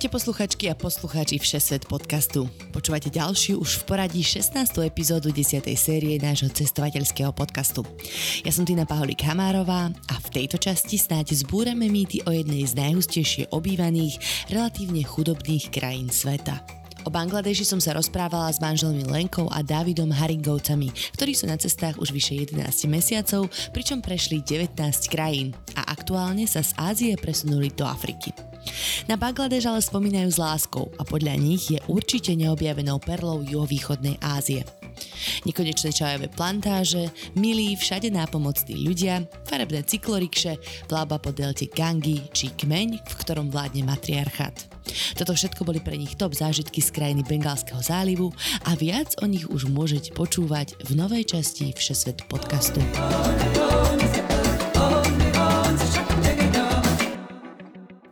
Ahojte posluchačky a poslucháči Všesvet podcastu. Počúvate ďalšiu už v poradí 16. epizódu 10. série nášho cestovateľského podcastu. Ja som Tina Paholík Hamárová a v tejto časti snáď zbúrame mýty o jednej z najhustejšie obývaných, relatívne chudobných krajín sveta. O Bangladeši som sa rozprávala s manželmi Lenkou a Davidom Haringovcami, ktorí sú na cestách už vyše 11 mesiacov, pričom prešli 19 krajín a aktuálne sa z Ázie presunuli do Afriky. Na Bangladeš ale spomínajú s láskou a podľa nich je určite neobjavenou perlou juhovýchodnej Ázie. Nekonečné čajové plantáže, milí všade nápomocní ľudia, farebné cyklorikše, plába po delte Gangi či kmeň, v ktorom vládne matriarchát. Toto všetko boli pre nich top zážitky z krajiny Bengalského zálivu a viac o nich už môžete počúvať v novej časti Všesvet podcastu.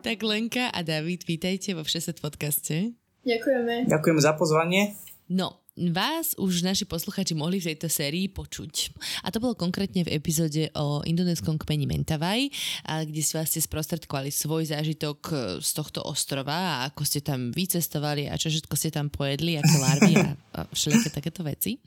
Tak Lenka a David, vítajte vo Všeset podcaste. Ďakujeme. Ďakujem za pozvanie. No, Vás už naši posluchači mohli v tejto sérii počuť. A to bolo konkrétne v epizóde o indonéskom kmeni Mentawai, kde si vlastne sprostredkovali svoj zážitok e, z tohto ostrova a ako ste tam vycestovali a čo všetko ste tam pojedli, aké larvy a, a všelijaké takéto veci.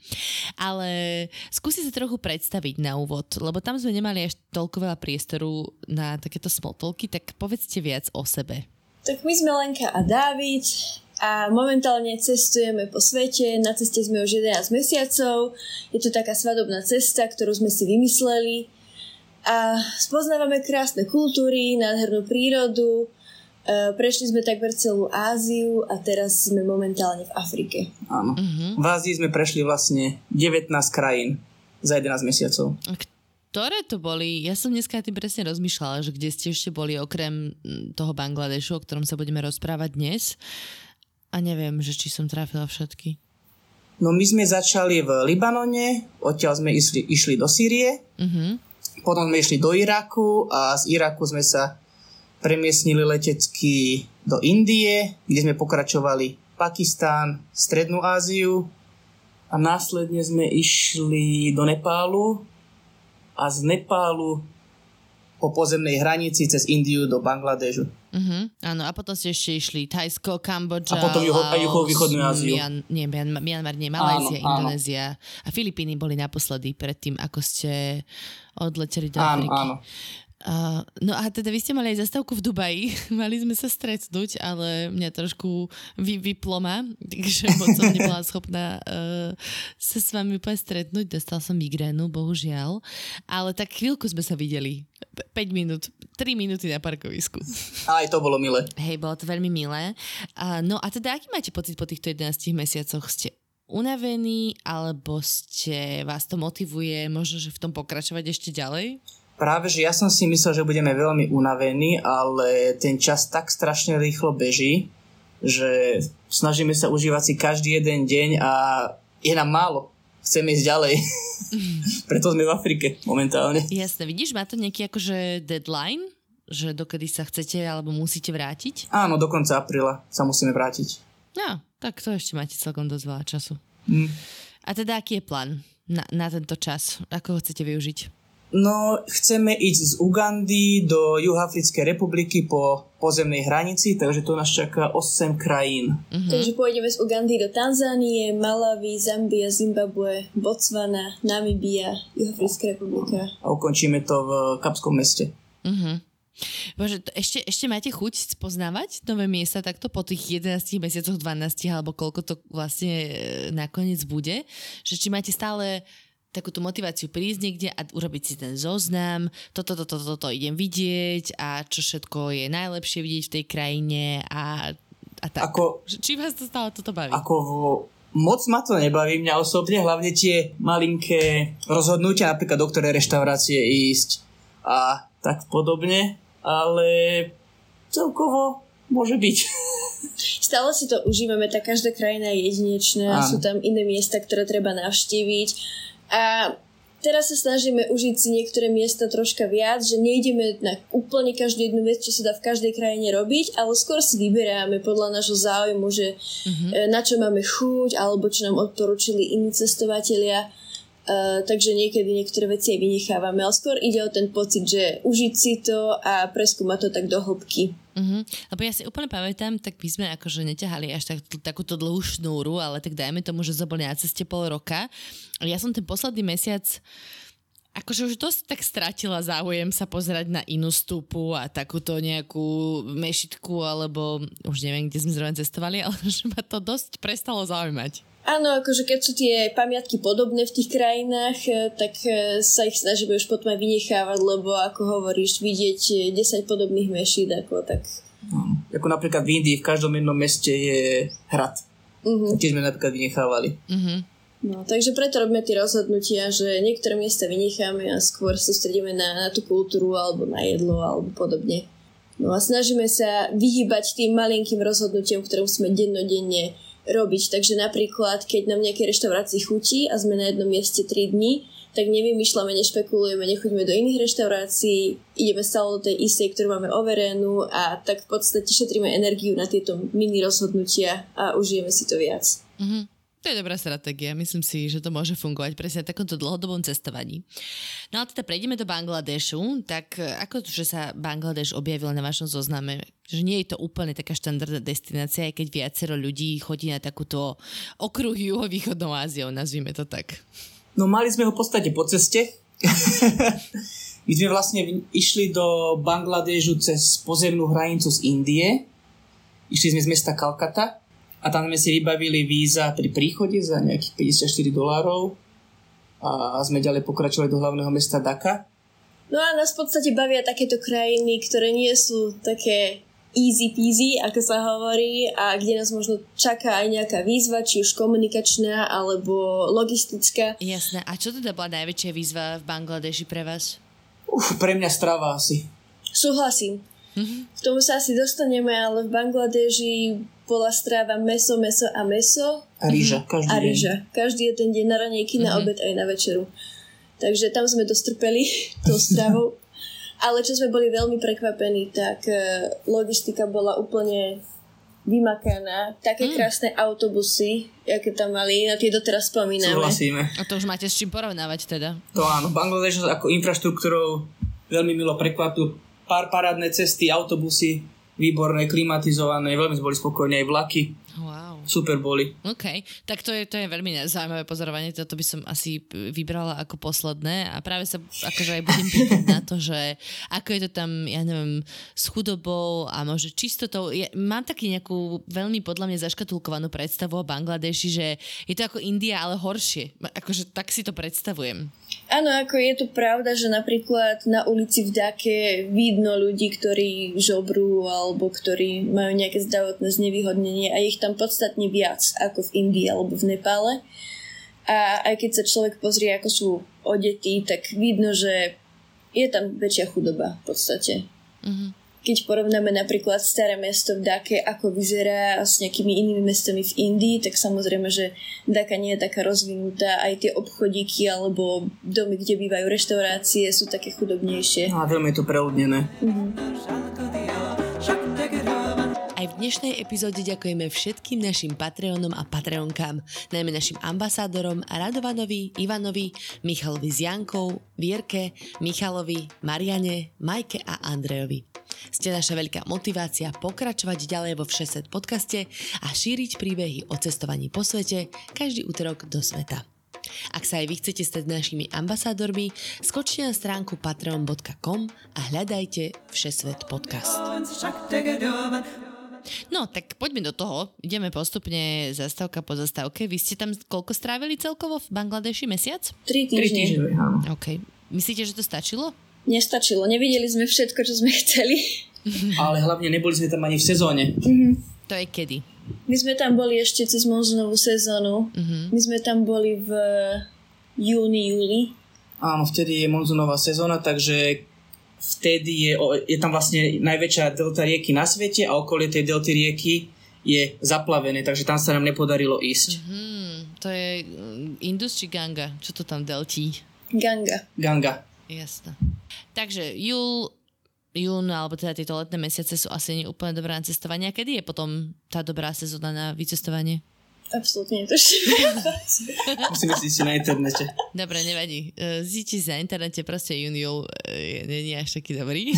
Ale skúste sa trochu predstaviť na úvod, lebo tam sme nemali až toľko veľa priestoru na takéto smotolky, tak povedzte viac o sebe. Tak my sme Lenka a Dávid, a momentálne cestujeme po svete. Na ceste sme už 11 mesiacov. Je to taká svadobná cesta, ktorú sme si vymysleli. A spoznávame krásne kultúry, nádhernú prírodu. E, prešli sme takmer celú Áziu a teraz sme momentálne v Afrike. Áno. Uh-huh. V Ázii sme prešli vlastne 19 krajín za 11 mesiacov. Ktoré to boli? Ja som dneska tým presne rozmýšľala, že kde ste ešte boli okrem toho Bangladešu, o ktorom sa budeme rozprávať dnes. A neviem, že či som trafila všetky. No my sme začali v Libanone, odtiaľ sme išli, išli do Sýrie, uh-huh. potom sme išli do Iraku a z Iraku sme sa premiesnili letecky do Indie, kde sme pokračovali Pakistán, Strednú Áziu a následne sme išli do Nepálu a z Nepálu po pozemnej hranici cez Indiu do Bangladežu. Uh-huh, áno, a potom ste ešte išli Thajsko, Kambodža, A potom juho, Laos, juhovýchodnú Áziu. Mian, nie, Myanmar, nie, Malajzia, Indonézia. A Filipíny boli naposledy predtým, ako ste odleteli do áno, Afriky. Áno, Uh, no a teda vy ste mali aj zastavku v Dubaji, mali sme sa stretnúť, ale mňa trošku vy, vyplo ma, takže moc som nebola schopná uh, sa s vami úplne stretnúť, dostal som migrénu, bohužiaľ, ale tak chvíľku sme sa videli, 5 minút, 3 minúty na parkovisku. Aj to bolo milé. Hej, bolo to veľmi milé. Uh, no a teda aký máte pocit po týchto 11 mesiacoch? Ste unavení, alebo ste, vás to motivuje možno, že v tom pokračovať ešte ďalej? Práve, že ja som si myslel, že budeme veľmi unavení, ale ten čas tak strašne rýchlo beží, že snažíme sa užívať si každý jeden deň a je nám málo. Chceme ísť ďalej. Preto sme v Afrike momentálne. Jasne, vidíš, má to nejaký akože deadline? Že dokedy sa chcete alebo musíte vrátiť? Áno, do konca apríla sa musíme vrátiť. No, tak to ešte máte celkom dosť veľa času. Mm. A teda aký je plán na, na tento čas? Ako ho chcete využiť? No, chceme ísť z Ugandy do Juhafrickej republiky po pozemnej hranici, takže to nás čaká 8 krajín. Uh-huh. Takže pôjdeme z Ugandy do Tanzánie, Malawi, Zambia, Zimbabwe, Botswana, Namibia, Juhafrická republika. A ukončíme to v Kapskom meste. Uh-huh. Bože, to ešte, ešte máte chuť spoznávať nové miesta takto po tých 11 mesiacoch, 12 alebo koľko to vlastne e, nakoniec bude? Že či máte stále takúto motiváciu prísť niekde a urobiť si ten zoznam, toto, toto, toto, toto idem vidieť a čo všetko je najlepšie vidieť v tej krajine a, a tak. Ako, Či vás to stále toto baví? Ako moc ma to nebaví mňa osobne, hlavne tie malinké rozhodnutia, napríklad do ktorej reštaurácie ísť a tak podobne, ale celkovo môže byť. Stále si to užívame, tá každá krajina je jedinečná, Áno. sú tam iné miesta, ktoré treba navštíviť a teraz sa snažíme užiť si niektoré miesta troška viac, že nejdeme na úplne každú jednu vec, čo sa dá v každej krajine robiť, ale skôr si vyberáme podľa nášho záujmu, že mm-hmm. na čo máme chuť, alebo čo nám odporúčili iní cestovatelia. Uh, takže niekedy niektoré veci aj vynechávame, ale skôr ide o ten pocit, že užiť si to a preskúmať to tak do hĺbky. Uh-huh. Lebo ja si úplne pamätám, tak my sme akože neťahali až tak, takúto dlhú šnúru, ale tak dajme tomu, že sme na ceste pol roka. Ja som ten posledný mesiac akože už dosť tak stratila záujem sa pozerať na inú stupu a takúto nejakú mešitku, alebo už neviem, kde sme zrovna cestovali, ale že ma to dosť prestalo zaujímať. Áno, akože keď sú tie pamiatky podobné v tých krajinách, eh, tak eh, sa ich snažíme už potom aj vynechávať, lebo ako hovoríš, vidieť 10 eh, podobných mešít, ako tak... No, ako napríklad v Indii v každom jednom meste je hrad. Uh-huh. Tie sme napríklad vynechávali. Uh-huh. No, takže preto robíme tie rozhodnutia, že niektoré miesta vynecháme a skôr sústredíme na, na tú kultúru alebo na jedlo alebo podobne. No a snažíme sa vyhybať tým malinkým rozhodnutiam, ktoré musíme dennodenne robiť. Takže napríklad, keď nám nejaké reštaurácii chutí a sme na jednom mieste 3 dní, tak nevymýšľame, nešpekulujeme, nechoďme do iných reštaurácií, ideme stále do tej istej, ktorú máme overenú a tak v podstate šetríme energiu na tieto mini rozhodnutia a užijeme si to viac. Mm-hmm. To je dobrá stratégia. Myslím si, že to môže fungovať presne v takomto dlhodobom cestovaní. No a teda prejdeme do Bangladešu. Tak ako to, že sa Bangladeš objavil na vašom zozname? Že nie je to úplne taká štandardná destinácia, aj keď viacero ľudí chodí na takúto okruh juhovýchodnou Áziou, nazvime to tak. No mali sme ho v podstate po ceste. My sme vlastne išli do Bangladežu cez pozemnú hranicu z Indie. Išli sme z mesta Kalkata a tam sme si vybavili víza pri príchode za nejakých 54 dolárov a sme ďalej pokračovali do hlavného mesta Daka. No a nás v podstate bavia takéto krajiny, ktoré nie sú také easy peasy, ako sa hovorí, a kde nás možno čaká aj nejaká výzva, či už komunikačná alebo logistická. Jasné. A čo teda bola najväčšia výzva v Bangladeši pre vás? Uf, pre mňa strava asi. Súhlasím. Mm-hmm. K tomu sa asi dostaneme, ale v Bangladeži bola stráva meso, meso a meso. A rýža, mhm. každý A rýža. Deň. Každý jeden deň na ranejky, mm-hmm. na mhm. obed aj na večeru. Takže tam sme dostrpeli tou stravou. Ale čo sme boli veľmi prekvapení, tak e, logistika bola úplne vymakaná. Také mm. krásne autobusy, aké tam mali, na tie doteraz spomíname. Súhlasíme. A to už máte s čím porovnávať teda? To áno, Bangladeš ako infraštruktúrou veľmi milo prekvapil. Pár parádne cesty, autobusy, výborné, klimatizované, veľmi boli spokojní aj vlaky. Wow super boli. OK, tak to je, to je veľmi zaujímavé pozorovanie, toto by som asi vybrala ako posledné a práve sa akože aj budem pýtať na to, že ako je to tam, ja neviem, s chudobou a možno čistotou. Ja, mám taký nejakú veľmi podľa mňa zaškatulkovanú predstavu o Bangladeši, že je to ako India, ale horšie. Akože tak si to predstavujem. Áno, ako je to pravda, že napríklad na ulici v Dake vidno ľudí, ktorí žobrú alebo ktorí majú nejaké zdravotné znevýhodnenie a ich tam podstatne viac ako v Indii alebo v Nepále. A aj keď sa človek pozrie, ako sú odetí, tak vidno, že je tam väčšia chudoba v podstate. Mm-hmm keď porovnáme napríklad staré mesto v Dake, ako vyzerá s nejakými inými mestami v Indii, tak samozrejme, že Daka nie je taká rozvinutá. Aj tie obchodíky alebo domy, kde bývajú reštaurácie, sú také chudobnejšie. A veľmi je to preľudnené. Mm-hmm. Dnešnej epizóde ďakujeme všetkým našim Patreonom a Patreonkám, najmä našim ambasádorom Radovanovi, Ivanovi, Michalovi z Jankou, Vierke, Michalovi, Mariane, Majke a Andrejovi. Ste naša veľká motivácia pokračovať ďalej vo Všeset podcaste a šíriť príbehy o cestovaní po svete každý útorok do sveta. Ak sa aj vy chcete stať našimi ambasádormi, skočte na stránku patreon.com a hľadajte Všesvet podcast. No, tak poďme do toho. Ideme postupne zastávka po zastávke. Vy ste tam koľko strávili celkovo v Bangladeši? Mesiac? Tri týždne. OK. Myslíte, že to stačilo? nestačilo. Nevideli sme všetko, čo sme chceli. Ale hlavne neboli sme tam ani v sezóne. Mm-hmm. To je kedy? My sme tam boli ešte cez monzunovú sezónu. Mm-hmm. My sme tam boli v júni, júli. Áno, vtedy je monzunová sezóna, takže vtedy je, je tam vlastne najväčšia delta rieky na svete a okolie tej delty rieky je zaplavené, takže tam sa nám nepodarilo ísť. Mm-hmm. To je mm, Indus či Ganga? Čo to tam deltí? Ganga. Ganga. Jasné. Takže júl, jún, alebo teda tieto letné mesiace sú asi úplne dobré na cestovanie. A kedy je potom tá dobrá sezóna na vycestovanie? Absolútne netuším. Musíme si si na internete. Dobre, nevadí. E, Zíti na internete, proste jún, júl e, nie je až taký dobrý.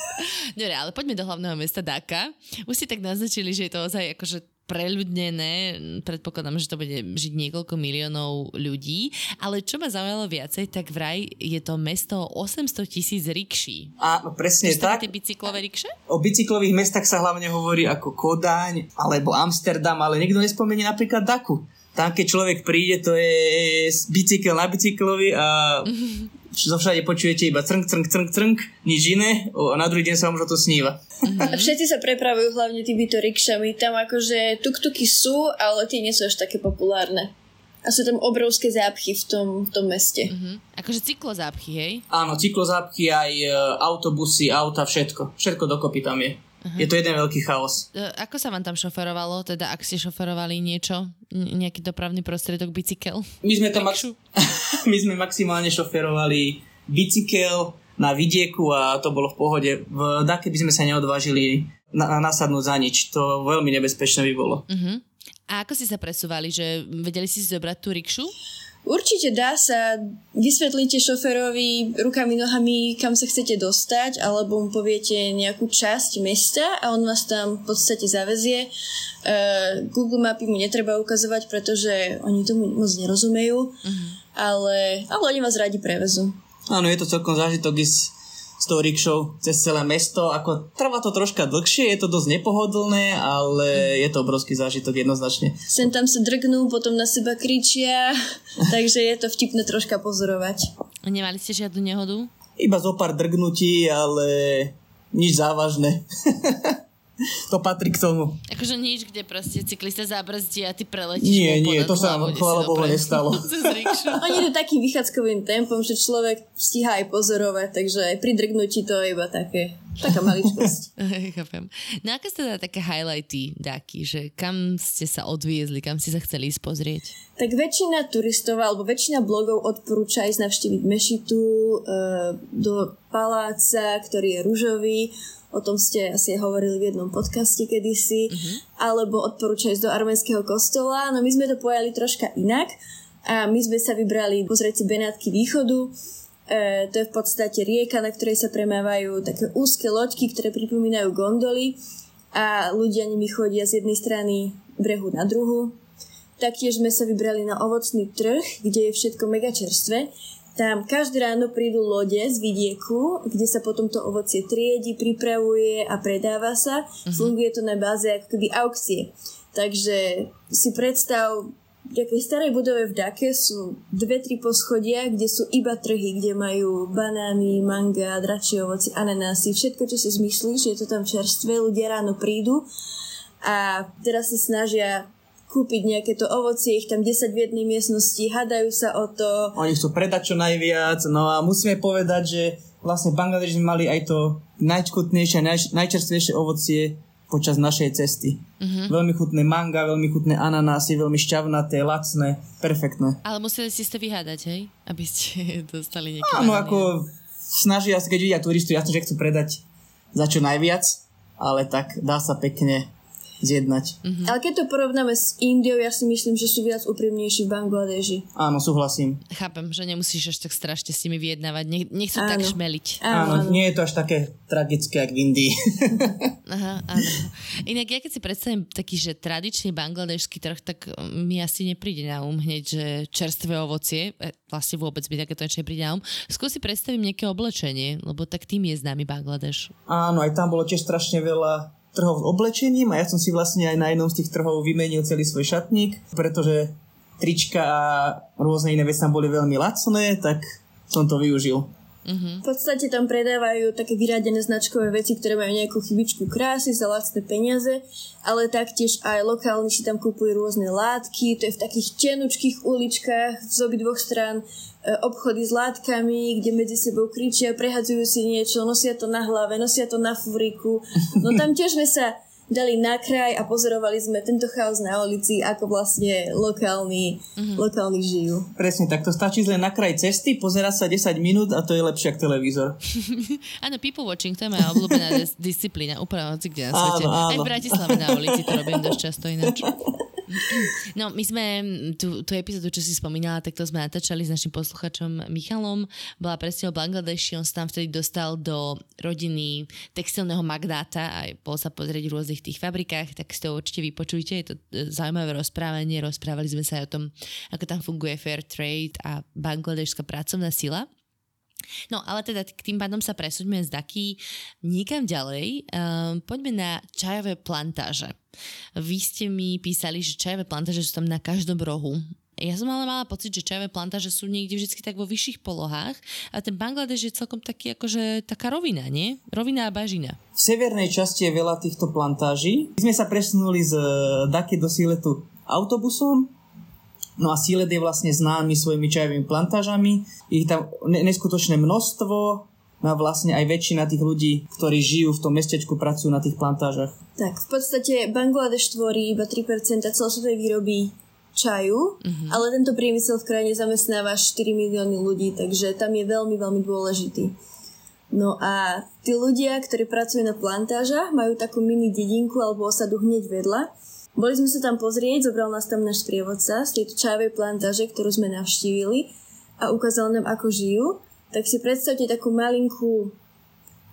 Dobre, ale poďme do hlavného mesta Daka. Už ste tak naznačili, že je to ozaj akože preľudnené, predpokladám, že to bude žiť niekoľko miliónov ľudí, ale čo ma zaujalo viacej, tak vraj je to mesto 800 tisíc rikší. Áno, presne Čo tak. tie bicyklové rikše? O bicyklových mestách sa hlavne hovorí ako Kodáň alebo Amsterdam, ale nikto nespomenie napríklad Daku. Tam, keď človek príde, to je bicykel na bicyklovi a zo všade počujete iba crnk, crnk, crnk, crnk, nič iné a na druhý deň sa vám už o to sníva. A všetci sa prepravujú hlavne týmito rikšami. Tam akože tuk-tuky sú, ale tie nie sú až také populárne. A sú tam obrovské zápchy v tom, v tom meste. Hm. Akože cyklozápchy, hej? Áno, cyklozápky, aj e, autobusy, auta, všetko. Všetko dokopy tam je. Je to jeden veľký chaos. E, Ako sa vám tam šoferovalo? Teda ak ste šoferovali niečo, nejaký dopravný prostriedok, bicykel? My sme to max- my sme maximálne šoferovali bicykel na vidieku a to bolo v pohode. V Dake by sme sa neodvážili na- nasadnúť za nič. To veľmi nebezpečné by bolo. Uh-huh. A ako ste sa presúvali? Že vedeli si zobrať tú rikšu? Určite dá sa, vysvetlíte šoferovi rukami, nohami, kam sa chcete dostať, alebo mu poviete nejakú časť mesta a on vás tam v podstate zavezie. Uh, Google mapy mu netreba ukazovať, pretože oni tomu moc nerozumejú, ale, ale oni vás radi prevezú. Áno, je to celkom zážitok ísť s tou rikšou cez celé mesto. Ako trvá to troška dlhšie, je to dosť nepohodlné, ale je to obrovský zážitok jednoznačne. Sem tam sa drgnú, potom na seba kričia, takže je to vtipné troška pozorovať. Nemali ste žiadnu nehodu? Iba zo pár drgnutí, ale nič závažné. to patrí k tomu. Akože nič, kde proste cyklista zabrzdí a ty preletíš Nie, nie, to sa chvála Bohu nestalo. Oni idú takým vychádzkovým tempom, že človek stíha aj pozorovať, takže aj pri drgnutí to je iba také, taká maličkosť. Chápem. No aké ste teda také highlighty, Daky, že kam ste sa odviezli, kam ste sa chceli ísť pozrieť? Tak väčšina turistov alebo väčšina blogov odporúča ísť navštíviť Mešitu, e, do paláca, ktorý je ružový, o tom ste asi hovorili v jednom podcaste kedysi, alebo odporúča ísť do arménskeho kostola, no my sme to pojali troška inak. A my sme sa vybrali pozrieť si Benátky východu, E, to je v podstate rieka, na ktorej sa premávajú také úzke loďky, ktoré pripomínajú gondoly. A ľudia nimi chodia z jednej strany brehu na druhu. Taktiež sme sa vybrali na ovocný trh, kde je všetko mega čerstvé. Tam každé ráno prídu lode z vidieku, kde sa potom to ovocie triedi, pripravuje a predáva sa. Funguje to na báze ako keby aukcie. Takže si predstav, v takej starej budove v Dake sú dve, tri poschodia, kde sú iba trhy, kde majú banány, manga, dračie ovoci, ananásy, všetko, čo si zmyslíš, je to tam čerstvé, ľudia ráno prídu a teraz sa snažia kúpiť nejaké to ovocie, ich tam 10 v jednej miestnosti, hadajú sa o to. Oni chcú predať čo najviac, no a musíme povedať, že vlastne v Bangladeži sme mali aj to najčkutnejšie, naj, najčerstvejšie ovocie počas našej cesty. Mm-hmm. Veľmi chutné manga, veľmi chutné ananásy, veľmi šťavnaté, lacné, perfektné. Ale museli ste si to vyhádať, hej? Aby ste dostali nejaké Áno, ako snažia sa, keď vidia turistu, jasno, že chcú predať za čo najviac, ale tak dá sa pekne zjednať. Mhm. Ale keď to porovnáme s Indiou, ja si myslím, že sú viac úprimnejší v Bangladeži. Áno, súhlasím. Chápem, že nemusíš až tak strašne s nimi vyjednávať. Nech, nechcú tak Áno. šmeliť. Áno, nie je to až také tragické, jak v Indii. Aha, áno. Inak ja keď si predstavím taký, že tradičný bangladežský trh, tak mi asi nepríde na um hneď, že čerstvé ovocie, e, vlastne vôbec mi takéto niečo nepríde na um. Skôr si predstavím nejaké oblečenie, lebo tak tým je známy Bangladeš. Áno, aj tam bolo tiež strašne veľa trhov s oblečením a ja som si vlastne aj na jednom z tých trhov vymenil celý svoj šatník, pretože trička a rôzne iné veci tam boli veľmi lacné, tak som to využil. V podstate tam predávajú také vyradené značkové veci, ktoré majú nejakú chybičku krásy za lacné peniaze, ale taktiež aj lokálni si tam kupujú rôzne látky, to je v takých tenučkých uličkách z obidvoch strán e, obchody s látkami, kde medzi sebou kričia, prehadzujú si niečo, nosia to na hlave, nosia to na fúriku. No tam tiež sme sa dali na kraj a pozorovali sme tento chaos na ulici, ako vlastne lokálni, mm-hmm. lokálni žijú. Presne, tak to stačí len na kraj cesty, pozerať sa 10 minút a to je lepšie ako televízor. áno, people watching, to je moja obľúbená dis- disciplína, úplne hoci kde na svete. Áno, áno. Aj v Bratislave na ulici to robím dosť často ináč. No, my sme tú, tú epizódu, čo si spomínala, tak to sme natáčali s našim posluchačom Michalom. Bola presne o Bangladeši, on sa tam vtedy dostal do rodiny textilného magnáta a bol sa pozrieť v rôznych tých fabrikách, tak si to určite vypočujte, je to e, zaujímavé rozprávanie, rozprávali sme sa aj o tom, ako tam funguje fair trade a bangladešská pracovná sila. No, ale teda k tým pádom sa presuňme z Daky niekam ďalej. Um, poďme na čajové plantáže. Vy ste mi písali, že čajové plantáže sú tam na každom rohu. Ja som ale mala pocit, že čajové plantáže sú niekde vždy tak vo vyšších polohách a ten Bangladeš je celkom taký akože taká rovina, nie? Rovina a bažina. V severnej časti je veľa týchto plantáží. My sme sa presunuli z Daky do Siletu autobusom No a Sílet je vlastne známy svojimi čajovými plantážami. Ich tam neskutočné množstvo, No a vlastne aj väčšina tých ľudí, ktorí žijú v tom mestečku, pracujú na tých plantážach. Tak, v podstate Bangladeš tvorí iba 3% celosvetovej výroby čaju, mm-hmm. ale tento priemysel v krajine zamestnáva 4 milióny ľudí, takže tam je veľmi, veľmi dôležitý. No a tí ľudia, ktorí pracujú na plantážach, majú takú mini dedinku alebo osadu hneď vedľa boli sme sa tam pozrieť, zobral nás tam náš sprievodca z tejto čajovej plantáže, ktorú sme navštívili a ukázal nám, ako žijú. Tak si predstavte takú malinkú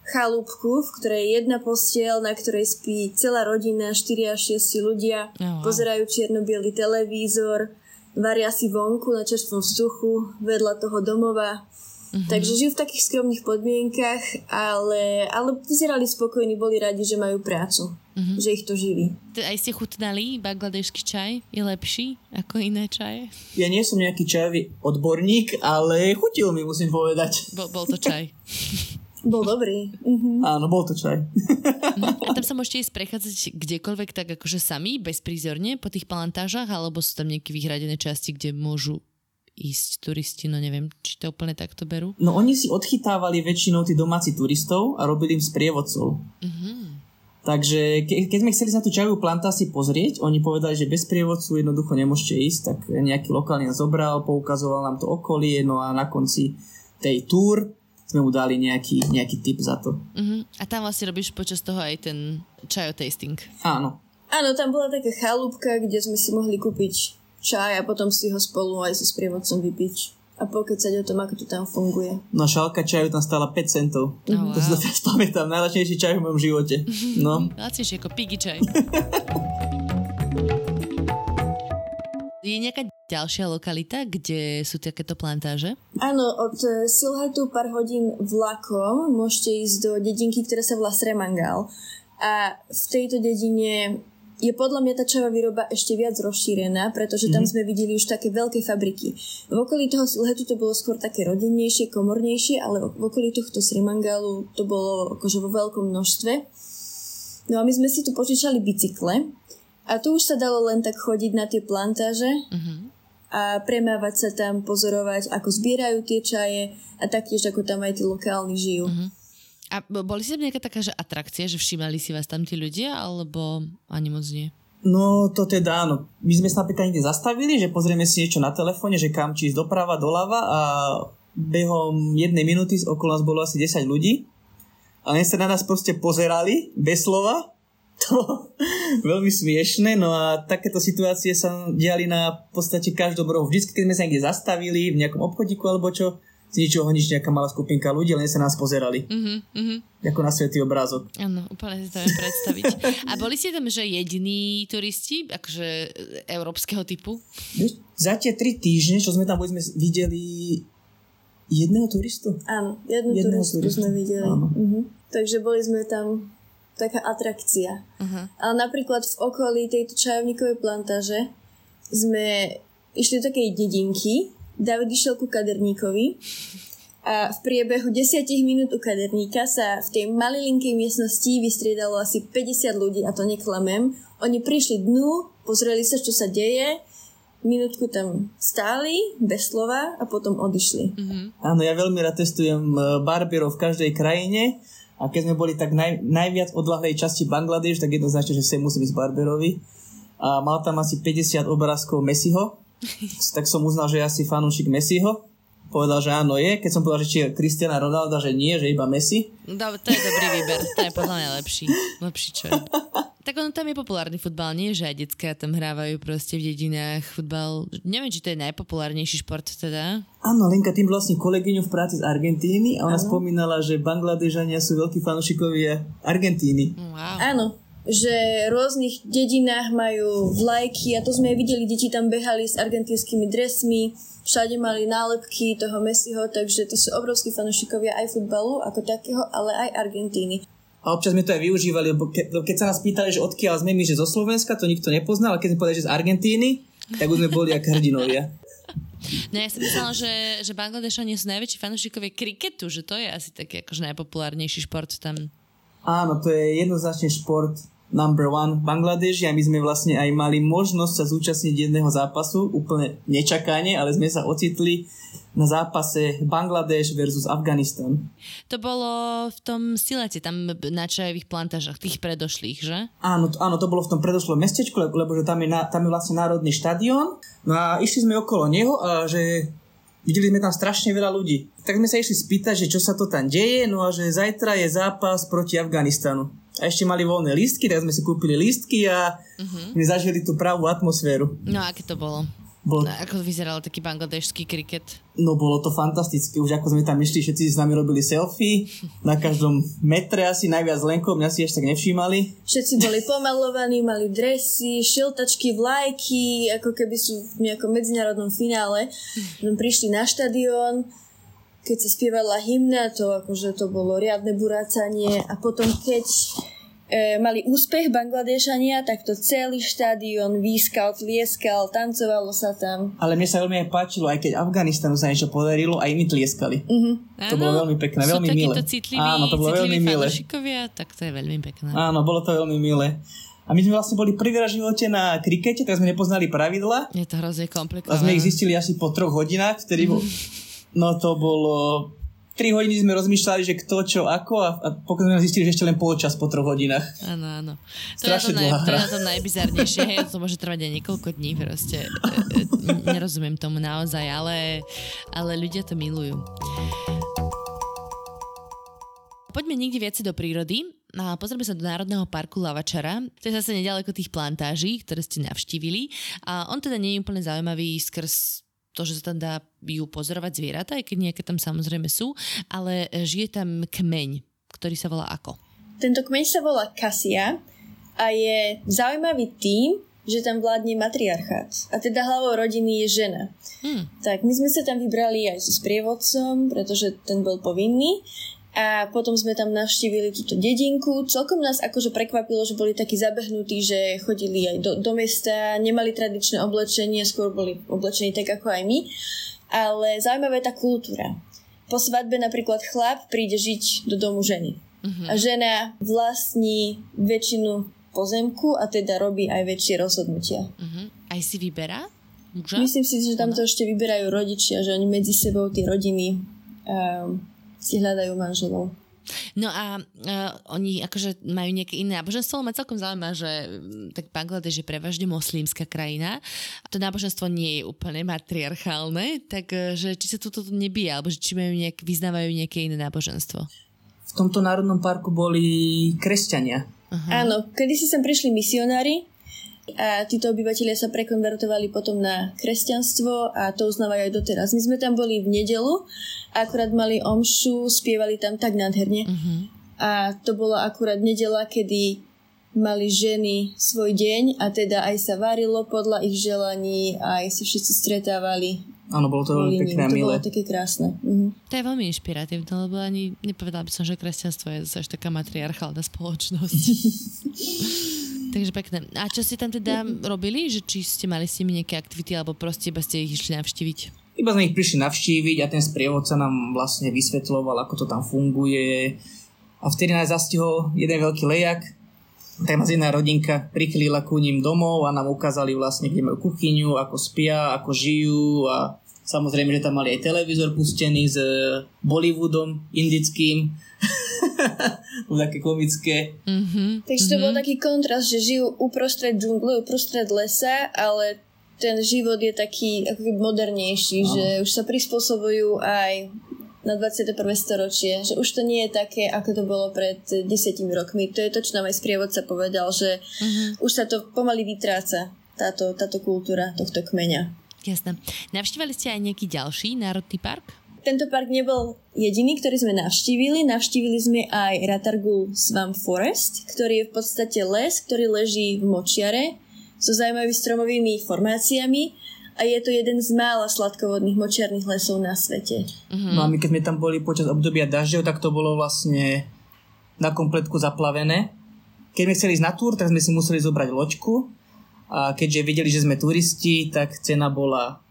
chalúbku, v ktorej je jedna postiel, na ktorej spí celá rodina, 4 až 6 ľudia, oh, wow. pozerajú čierno televízor, varia si vonku na čerstvom vzduchu, vedľa toho domova. Mm-hmm. Takže žijú v takých skromných podmienkach, ale, ale vyzerali spokojní, boli radi, že majú prácu mm-hmm. že ich to živí. Aj ste chutnali bangladešský čaj? Je lepší ako iné čaje? Ja nie som nejaký čajový odborník, ale chutil mi, musím povedať. Bol, bol to čaj. Bol dobrý. Uh-huh. Áno, bol to čaj. A tam sa môžete ísť prechádzať kdekoľvek tak akože sami, bezprízorne po tých plantážach, alebo sú tam nejaké vyhradené časti, kde môžu ísť turisti, no neviem, či to úplne takto berú? No oni si odchytávali väčšinou tí domáci turistov a robili im sprievodcov. Uh-huh. Takže ke, keď sme chceli sa tú čajovú plantáciu pozrieť, oni povedali, že bez prievodcu jednoducho nemôžete ísť, tak nejaký lokálny nás zobral, poukazoval nám to okolie, no a na konci tej túr sme mu dali nejaký, nejaký tip za to. Uh-huh. A tam vlastne robíš počas toho aj ten čajo tasting. Áno. Áno, tam bola taká chalúbka, kde sme si mohli kúpiť čaj a potom si ho spolu aj so sprievodcom vypiť a pokecať o tom, ako to tam funguje. No šálka čaju tam stála 5 centov. Oh, wow. To si to teraz pamätám. Najlačnejší čaj v mojom živote. No. Lacnejší ako pigi čaj. Je nejaká ďalšia lokalita, kde sú takéto plantáže? Áno, od eh, Silhetu pár hodín vlakom môžete ísť do dedinky, ktorá sa volá Sremangal. A v tejto dedine je podľa mňa tá čajová výroba ešte viac rozšírená, pretože tam mm-hmm. sme videli už také veľké fabriky. V okolí toho letu to bolo skôr také rodinnejšie, komornejšie, ale v okolí tohto Srimangalu to bolo akože vo veľkom množstve. No a my sme si tu počíčali bicykle a tu už sa dalo len tak chodiť na tie plantáže mm-hmm. a premávať sa tam, pozorovať, ako zbierajú tie čaje a taktiež ako tam aj tí lokálni žijú. Mm-hmm. A boli si tam nejaká taká že atrakcia, že všímali si vás tam tí ľudia, alebo ani moc nie? No to teda áno. My sme sa napríklad niekde zastavili, že pozrieme si niečo na telefóne, že kam či ísť doprava, doľava a behom jednej minúty okolo nás bolo asi 10 ľudí. A oni sa na nás proste pozerali, bez slova. To veľmi smiešne, no a takéto situácie sa diali na podstate každom rohu. Vždy, keď sme sa niekde zastavili, v nejakom obchodíku alebo čo, z ničoho nič nejaká malá skupinka ľudí, len sa nás pozerali. Uh-huh, uh-huh. Ako na svetý obrázok. Áno, úplne si to viem predstaviť. A boli ste tam, že jediní turisti, akože e, európskeho typu? Za tie tri týždne, čo sme tam boli, sme videli jedného turistu. Áno, jednu jedného turistu, turistu sme videli. Áno. Uh-huh. Takže boli sme tam taká atrakcia. Uh-huh. Ale napríklad v okolí tejto čajovníkovej plantáže sme išli do takej dedinky, David išiel ku kaderníkovi a v priebehu 10 minút u kaderníka sa v tej malilinkej miestnosti vystriedalo asi 50 ľudí a to neklamem. Oni prišli dnu, pozreli sa, čo sa deje, minútku tam stáli, bez slova a potom odišli. Mm-hmm. Áno, ja veľmi rád testujem e, barberov v každej krajine A keď sme boli tak naj, najviac odlahlej časti Bangladeš, tak jednoznačne, že sem musí byť Barberovi. A mal tam asi 50 obrázkov Messiho, tak som uznal, že je asi fanúšik Messiho. Povedal, že áno je. Keď som povedal, že či je Cristiana Ronaldo, že nie, že iba Messi. Do, to je dobrý výber. To je podľa mňa lepší. Lepší čo je. Tak ono tam je populárny futbal, nie? Že aj detská tam hrávajú proste v dedinách futbal. Neviem, či to je najpopulárnejší šport teda. Áno, Lenka, tým vlastne kolegyňu v práci z Argentíny a ona ano. spomínala, že Bangladežania sú veľkí fanúšikovia Argentíny. Wow. Áno, že v rôznych dedinách majú vlajky a to sme aj videli, deti tam behali s argentínskymi dresmi, všade mali nálepky toho Messiho, takže tí sú obrovskí fanúšikovia aj futbalu ako takého, ale aj Argentíny. A občas sme to aj využívali, lebo ke, keď sa nás pýtali, že odkiaľ sme my, že zo Slovenska, to nikto nepoznal, ale keď sme povedali, že z Argentíny, tak už sme boli ako hrdinovia. No ja som myslela, že, že Bangladešania sú najväčší fanúšikovia kriketu, že to je asi taký akože najpopulárnejší šport tam. Áno, to je jednoznačne šport number one Bangladeži a my sme vlastne aj mali možnosť sa zúčastniť jedného zápasu, úplne nečakane, ale sme sa ocitli na zápase Bangladeš versus Afganistan. To bolo v tom Silete, tam na čajových plantážach, tých predošlých, že? Áno, to, áno, to bolo v tom predošlom mestečku, lebo, lebo že tam je, na, tam je vlastne národný štadión. No a išli sme okolo neho a že videli sme tam strašne veľa ľudí. Tak sme sa išli spýtať, že čo sa to tam deje, no a že zajtra je zápas proti Afganistanu. A ešte mali voľné lístky, tak sme si kúpili lístky a uh-huh. my zažili tú pravú atmosféru. No a aké to bolo? Bol... No, ako vyzeral taký bangladešský kriket? No bolo to fantastické, už ako sme tam išli, všetci s nami robili selfie, na každom metre asi najviac lenkov, mňa si ešte tak nevšímali. Všetci boli pomalovaní, mali dresy, šiltačky, vlajky, ako keby sú v nejakom medzinárodnom finále. Prišli na štadión, keď sa spievala hymna, to akože to bolo riadne burácanie a potom keď e, mali úspech Bangladešania, tak to celý štadión výskal, tlieskal, tancovalo sa tam. Ale mne sa veľmi aj páčilo, aj keď Afganistanu sa niečo podarilo, aj my tlieskali. Uh-huh. To bolo veľmi pekné, veľmi milé. Citliví, Áno, to bolo veľmi milé. tak to je veľmi pekné. Áno, bolo to veľmi milé. A my sme vlastne boli prvý raz v živote na krikete, tak sme nepoznali pravidla. Je to hrozne komplikované. A sme ich zistili asi po troch hodinách, vtedy bol... No to bolo 3 hodiny sme rozmýšľali, že kto, čo, ako a, a pokud sme zistili, že ešte len polčas po troch hodinách. Áno, áno. Strašne to je, na to, naj, to je na tom najbizarnejšie, hej, to môže trvať aj niekoľko dní, proste. E, e, nerozumiem tomu naozaj, ale, ale ľudia to milujú. Poďme niekde viac do prírody. A pozrieme sa do Národného parku Lavačara. To je zase nedaleko tých plantáží, ktoré ste navštívili. A on teda nie je úplne zaujímavý skrz to, že sa tam dá ju pozorovať zvieratá, aj keď nejaké tam samozrejme sú, ale žije tam kmeň, ktorý sa volá ako? Tento kmeň sa volá Kasia a je zaujímavý tým, že tam vládne matriarchát. A teda hlavou rodiny je žena. Hmm. Tak my sme sa tam vybrali aj so sprievodcom, pretože ten bol povinný a potom sme tam navštívili túto dedinku. Celkom nás akože prekvapilo, že boli takí zabehnutí, že chodili aj do, do mesta, nemali tradičné oblečenie, skôr boli oblečení tak ako aj my. Ale zaujímavá je tá kultúra. Po svadbe napríklad chlap príde žiť do domu ženy. Uh-huh. A žena vlastní väčšinu pozemku a teda robí aj väčšie rozhodnutia. Uh-huh. Aj si vyberá? Muža? Myslím si, že tam to ešte vyberajú rodičia, že oni medzi sebou tie rodiny um, si hľadajú manželov. No a uh, oni akože majú nejaké iné náboženstvo, ma celkom zaujíma, že mm, tak Bangladeš je prevažne moslimská krajina. To náboženstvo nie je úplne matriarchálne, takže či sa toto nebije, alebo že či majú nejak, vyznávajú nejaké iné náboženstvo? V tomto národnom parku boli kresťania. Uh-huh. Áno, kedy si sem prišli misionári, a títo obyvateľia sa prekonvertovali potom na kresťanstvo a to uznávajú aj doteraz. My sme tam boli v nedelu akurát mali omšu, spievali tam tak nádherne. Uh-huh. A to bola akurát nedela, kedy mali ženy svoj deň a teda aj sa varilo podľa ich želaní a aj sa všetci stretávali. Áno, bolo to veľmi pekné a milé. To bolo také krásne. Uh-huh. To je veľmi inšpiratívne, lebo ani nepovedala by som, že kresťanstvo je zase taká matriarchálna spoločnosť. Takže pekné. A čo ste tam teda robili? Že či ste mali s nimi nejaké aktivity alebo proste iba ste ich išli navštíviť? Iba sme ich prišli navštíviť a ten sprievodca nám vlastne vysvetloval, ako to tam funguje. A vtedy nás zastihol jeden veľký lejak, tak nás jedna rodinka prichylila ku ním domov a nám ukázali vlastne, kde majú kuchyňu, ako spia, ako žijú a samozrejme, že tam mali aj televízor pustený s Bollywoodom indickým. také komické. Mm-hmm. Takže to bol taký kontrast, že žijú uprostred džungle, uprostred lesa, ale ten život je taký ako keby modernejší, Áno. že už sa prispôsobujú aj na 21. storočie, že už to nie je také, ako to bolo pred desiatimi rokmi. To je to, čo nám aj sprievodca povedal, že Mhm. už sa to pomaly vytráca, táto, táto kultúra tohto kmeňa. Jasné. Navštívali ste aj nejaký ďalší národný park? Tento park nebol jediný, ktorý sme navštívili. Navštívili sme aj Ratargu Swamp Forest, ktorý je v podstate les, ktorý leží v močiare so zaujímavými stromovými formáciami a je to jeden z mála sladkovodných močiarných lesov na svete. No a my keď sme tam boli počas obdobia dažďov, tak to bolo vlastne na kompletku zaplavené. Keď sme chceli ísť na túr, tak sme si museli zobrať loďku a keďže videli, že sme turisti, tak cena bola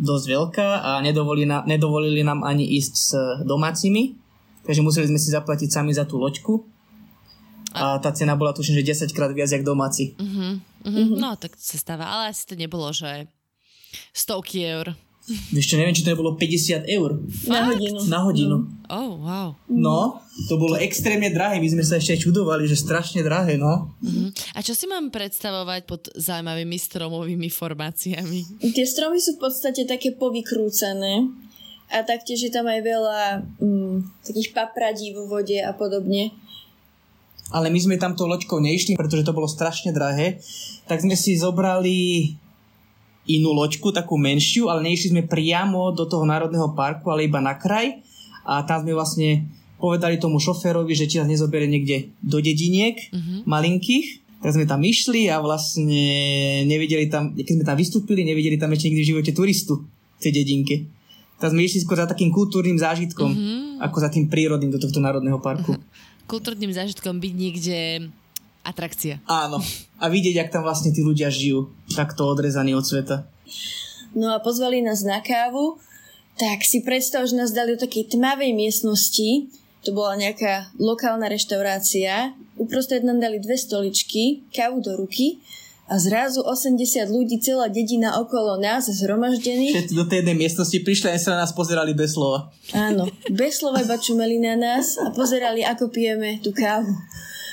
dosť veľká a nedovolili, na, nedovolili nám ani ísť s domácimi, takže museli sme si zaplatiť sami za tú loďku a tá cena bola tuším, že 10 krát viac jak domáci. Uh-huh. Uh-huh. No, tak sa stáva, ale asi to nebolo, že stovky eur. Vieš čo, neviem, či to nebolo 50 eur Na hodinu. na hodinu. Oh, wow. No, to bolo extrémne drahé, my sme sa ešte aj čudovali, že strašne drahé, no. Uh-huh. A čo si mám predstavovať pod zaujímavými stromovými formáciami? Tie stromy sú v podstate také povykrúcané a taktiež je tam aj veľa mm, takých papradí vo vode a podobne. ale my sme tam tou loďkou neišli, pretože to bolo strašne drahé, tak sme si zobrali inú loďku, takú menšiu, ale neišli sme priamo do toho národného parku, ale iba na kraj a tam sme vlastne povedali tomu šoférovi, že či nás nezoberie niekde do dediniek Uh-huh. malinkých, tak sme tam išli a vlastne nevideli tam, keď sme tam vystúpili, nevideli tam ešte nikdy v živote turistu v tej dedinke. Tak sme išli skôr za takým kultúrnym zážitkom, Mhm. ako za tým prírodným do tohto národného parku. Kultúrnym zážitkom byť niekde atrakcia. Áno. A vidieť, jak tam vlastne tí ľudia žijú, takto odrezaní od sveta. No a pozvali nás na kávu, tak si predstav, že nás dali do takej tmavej miestnosti, to bola nejaká lokálna reštaurácia, uprostred nám dali dve stoličky, kávu do ruky a zrazu 80 ľudí, celá dedina okolo nás zhromaždených. Všetci do tej jednej miestnosti prišli a sa na nás pozerali bez slova. Áno, bez slova iba čumeli na nás a pozerali, ako pijeme tú kávu.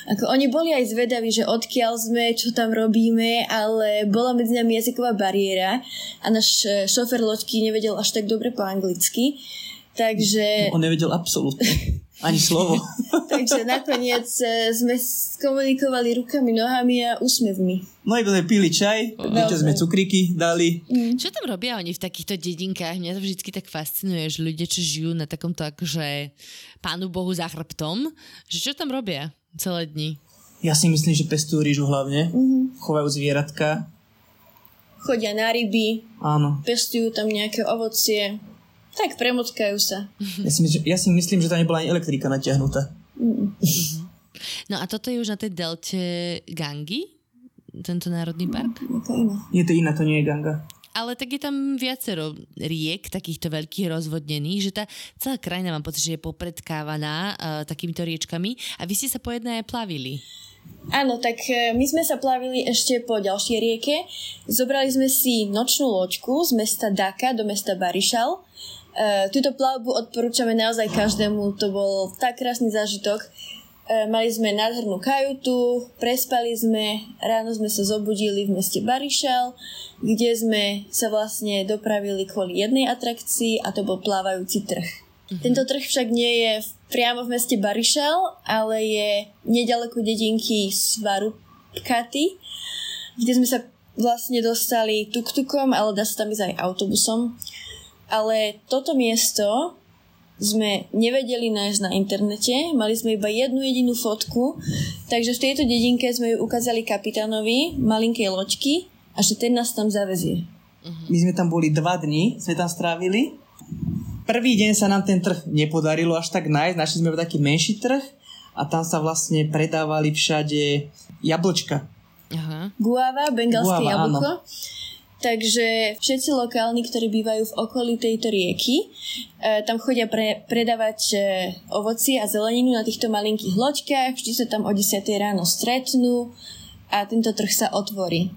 Ako oni boli aj zvedaví, že odkiaľ sme, čo tam robíme, ale bola medzi nami jazyková bariéra a náš e, šofer loďky nevedel až tak dobre po anglicky. Takže, On nevedel absolútne. Ani slovo. takže nakoniec e, sme komunikovali rukami, nohami a úsmevmi. No iba sme pili čaj, ešte sme cukríky dali. Čo tam robia oni v takýchto dedinkách? Mňa to vždy tak fascinuje, že ľudia, čo žijú na takomto akože pánu Bohu za chrbtom, že čo tam robia celé dni? Ja si myslím, že pestujú rýžu hlavne. Chovajú zvieratka. Chodia na ryby, Áno. pestujú tam nejaké ovocie, tak premotkajú sa. Ja si, myslím, ja si myslím, že tam nebola ani elektrika natiahnutá. No a toto je už na tej delte Gangy? Tento národný park? Ako iné. Nie, to iná, to nie je ganga. Ale tak je tam viacero riek, takýchto veľkých rozvodnených, že tá celá krajina mám pocit, že je popredkávaná uh, takýmito riečkami a vy ste sa po jednej aj plavili. Áno, tak e, my sme sa plavili ešte po ďalšej rieke. Zobrali sme si nočnú loďku z mesta Daka do mesta Barišal. E, túto plavbu odporúčame naozaj každému, to bol tak krásny zážitok. E, mali sme nádhernú kajutu, prespali sme, ráno sme sa zobudili v meste Barišal, kde sme sa vlastne dopravili kvôli jednej atrakcii a to bol plávajúci trh. Tento trh však nie je priamo v meste Barišal, ale je nedaleko dedinky Svarupkaty, kde sme sa vlastne dostali tuk-tukom, ale dá sa tam ísť aj autobusom. Ale toto miesto sme nevedeli nájsť na internete, mali sme iba jednu jedinú fotku, takže v tejto dedinke sme ju ukázali kapitánovi malinkej loďky a že ten nás tam zavezie. My sme tam boli dva dni, sme tam strávili. Prvý deň sa nám ten trh nepodarilo až tak nájsť, našli sme taký menší trh a tam sa vlastne predávali všade jablčka. Aha. Guava, bengalské Guava, jablko. Takže všetci lokálni, ktorí bývajú v okolí tejto rieky, e, tam chodia pre, predávať e, ovoci a zeleninu na týchto malinkých loďkách, vždy sa tam o 10 ráno stretnú a tento trh sa otvorí.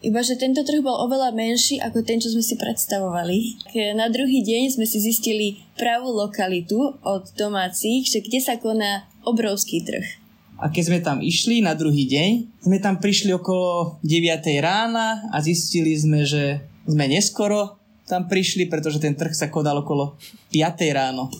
Iba, že tento trh bol oveľa menší ako ten, čo sme si predstavovali. K- Na druhý deň sme si zistili pravú lokalitu od domácich, že kde sa koná obrovský trh. A keď sme tam išli na druhý deň, sme tam prišli okolo 9 rána a zistili sme, že sme neskoro tam prišli, pretože ten trh sa kodal okolo 5 ráno.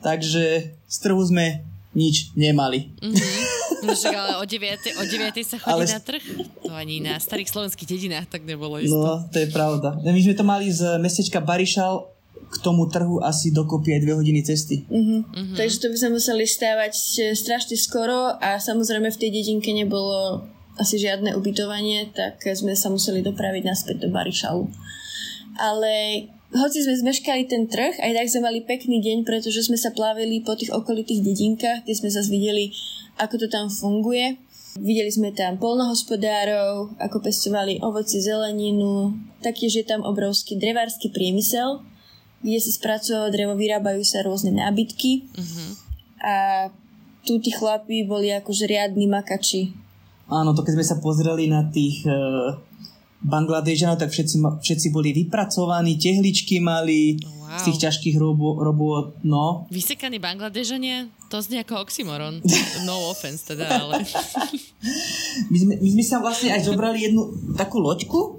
Takže z trhu sme nič nemali. Mm-hmm. No však ale o 9, o 9 sa chodí ale... na trh? To ani na starých slovenských dedinách tak nebolo isto. No, to je pravda. My sme to mali z mestečka Barišal k tomu trhu asi dokopy aj dve hodiny cesty. Uh-huh. Uh-huh. Takže to by sme museli stávať e, strašne skoro a samozrejme v tej dedinke nebolo asi žiadne ubytovanie, tak sme sa museli dopraviť naspäť do Barišalu. Ale hoci sme zmeškali ten trh, aj tak sme mali pekný deň, pretože sme sa plavili po tých okolitých dedinkách, kde sme zase videli, ako to tam funguje. Videli sme tam polnohospodárov, ako pestovali ovoci, zeleninu, taktiež je tam obrovský drevársky priemysel, kde sa spracovalo drevo, vyrábajú sa rôzne nábytky uh-huh. a tu tí chlapí boli akože riadni makači. Áno, to keď sme sa pozreli na tých uh, Bangladežanov, tak všetci, všetci boli vypracovaní, tehličky mali wow. z tých ťažkých robôt, robot, no. Vysekaní Bangladežania? To znie ako oxymoron. No offense teda, ale... my, sme, my sme sa vlastne aj zobrali jednu takú loďku,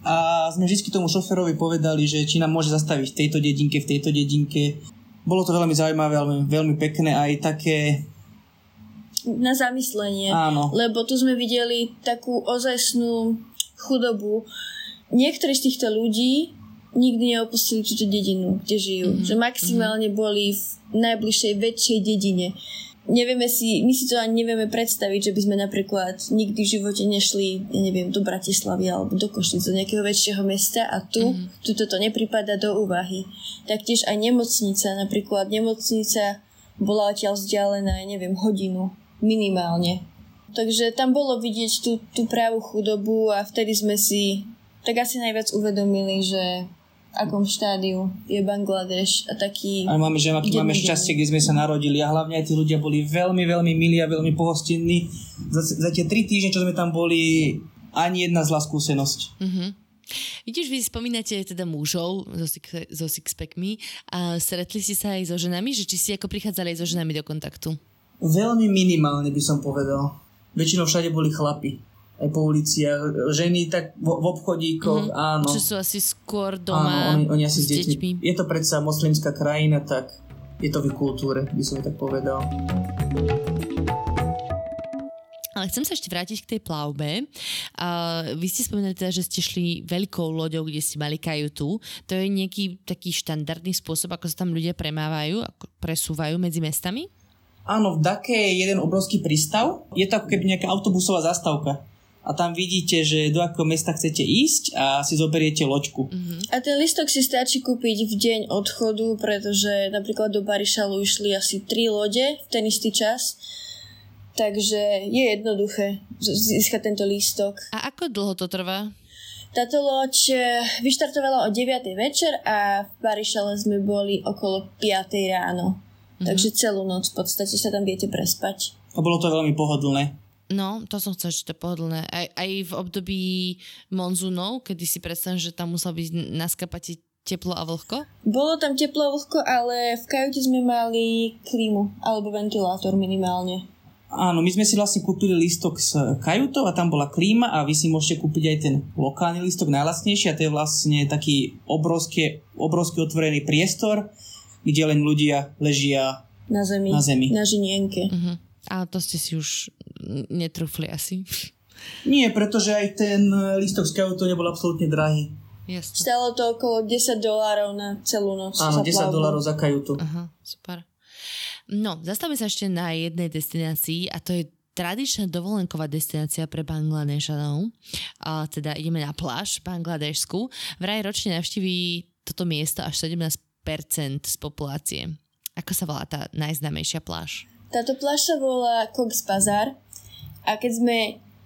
a sme vždy tomu šoferovi povedali, že či nám môže zastaviť v tejto dedinke, v tejto dedinke. Bolo to veľmi zaujímavé, veľmi, veľmi pekné aj také na zamyslenie. Áno. Lebo tu sme videli takú ozajstnú chudobu. Niektorí z týchto ľudí nikdy neopustili túto dedinu, kde žijú. Mm-hmm. Že maximálne mm-hmm. boli v najbližšej väčšej dedine nevieme si, my si to ani nevieme predstaviť, že by sme napríklad nikdy v živote nešli, ja neviem, do Bratislavy alebo do Košic, do nejakého väčšieho mesta a tu, mm-hmm. tu toto nepripada do úvahy. Taktiež aj nemocnica, napríklad nemocnica bola odtiaľ vzdialená, ja neviem, hodinu minimálne. Takže tam bolo vidieť tú, tú právu chudobu a vtedy sme si tak asi najviac uvedomili, že akom štádiu je Bangladeš a taký... A máme, že aký máme šťastie, kde sme sa narodili a hlavne aj tí ľudia boli veľmi, veľmi milí a veľmi pohostinní. Za, za tie tri týždne, čo sme tam boli, ani jedna zlá skúsenosť. Mm-hmm. Vidíš, vy spomínate teda mužov so, six, so sixpackmi a stretli si sa aj so ženami, že či si ako prichádzali aj so ženami do kontaktu? Veľmi minimálne by som povedal. Väčšinou všade boli chlapi po uliciach, ženy tak v, v obchodíkoch, mm-hmm. áno. Čo sú asi skôr doma áno, oni, oni asi s deťmi. deťmi. Je to predsa moslimská krajina, tak je to v kultúre, by som tak povedal. Ale chcem sa ešte vrátiť k tej plavbe. Uh, vy ste spomínali teda, že ste šli veľkou loďou, kde ste mali kajutu. To je nejaký taký štandardný spôsob, ako sa tam ľudia premávajú, ako presúvajú medzi mestami? Áno, v Dake je jeden obrovský prístav. Je to ako keby nejaká autobusová zastávka a tam vidíte, že do akého mesta chcete ísť a si zoberiete loďku. Uh-huh. A ten listok si stačí kúpiť v deň odchodu, pretože napríklad do Barišalu išli asi 3 lode v ten istý čas. Takže je jednoduché získať tento lístok. A ako dlho to trvá? Táto loď eh, vyštartovala o 9. večer a v Barišale sme boli okolo 5. ráno. Uh-huh. Takže celú noc v podstate sa tam viete prespať. A bolo to veľmi pohodlné. No, to som chcela, že to je pohodlné. Aj, aj v období monzunov, kedy si predstavím, že tam musel byť na teplo a vlhko? Bolo tam teplo a vlhko, ale v kajute sme mali klímu alebo ventilátor minimálne. Áno, my sme si vlastne kúpili lístok s kajutou a tam bola klíma a vy si môžete kúpiť aj ten lokálny lístok najlasnejší a to je vlastne taký obrovský, obrovský otvorený priestor, kde len ľudia ležia na zemi, na, zemi. na žinienke. Uh-huh. A to ste si už netrúfli asi. Nie, pretože aj ten lístok z to nebol absolútne drahý. Jasne. Stalo to okolo 10 dolárov na celú noc. Áno, 10 dolárov za kajutu. Aha, super. No, zastavíme sa ešte na jednej destinácii a to je tradičná dovolenková destinácia pre Bangladešanov. A teda ideme na pláž v Bangladežsku. Vraj ročne navštíví toto miesto až 17% z populácie. Ako sa volá tá najznámejšia pláž? Táto pláž sa volá Cox Bazar a keď sme